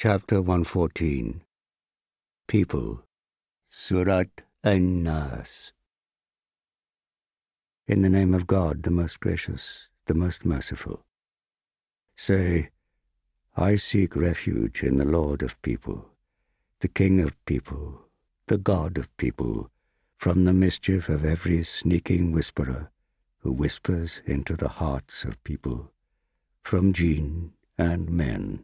Chapter 114 People Surat An-Nas In the name of God, the most gracious, the most merciful. Say, I seek refuge in the Lord of people, the King of people, the God of people, from the mischief of every sneaking whisperer who whispers into the hearts of people, from jinn and men.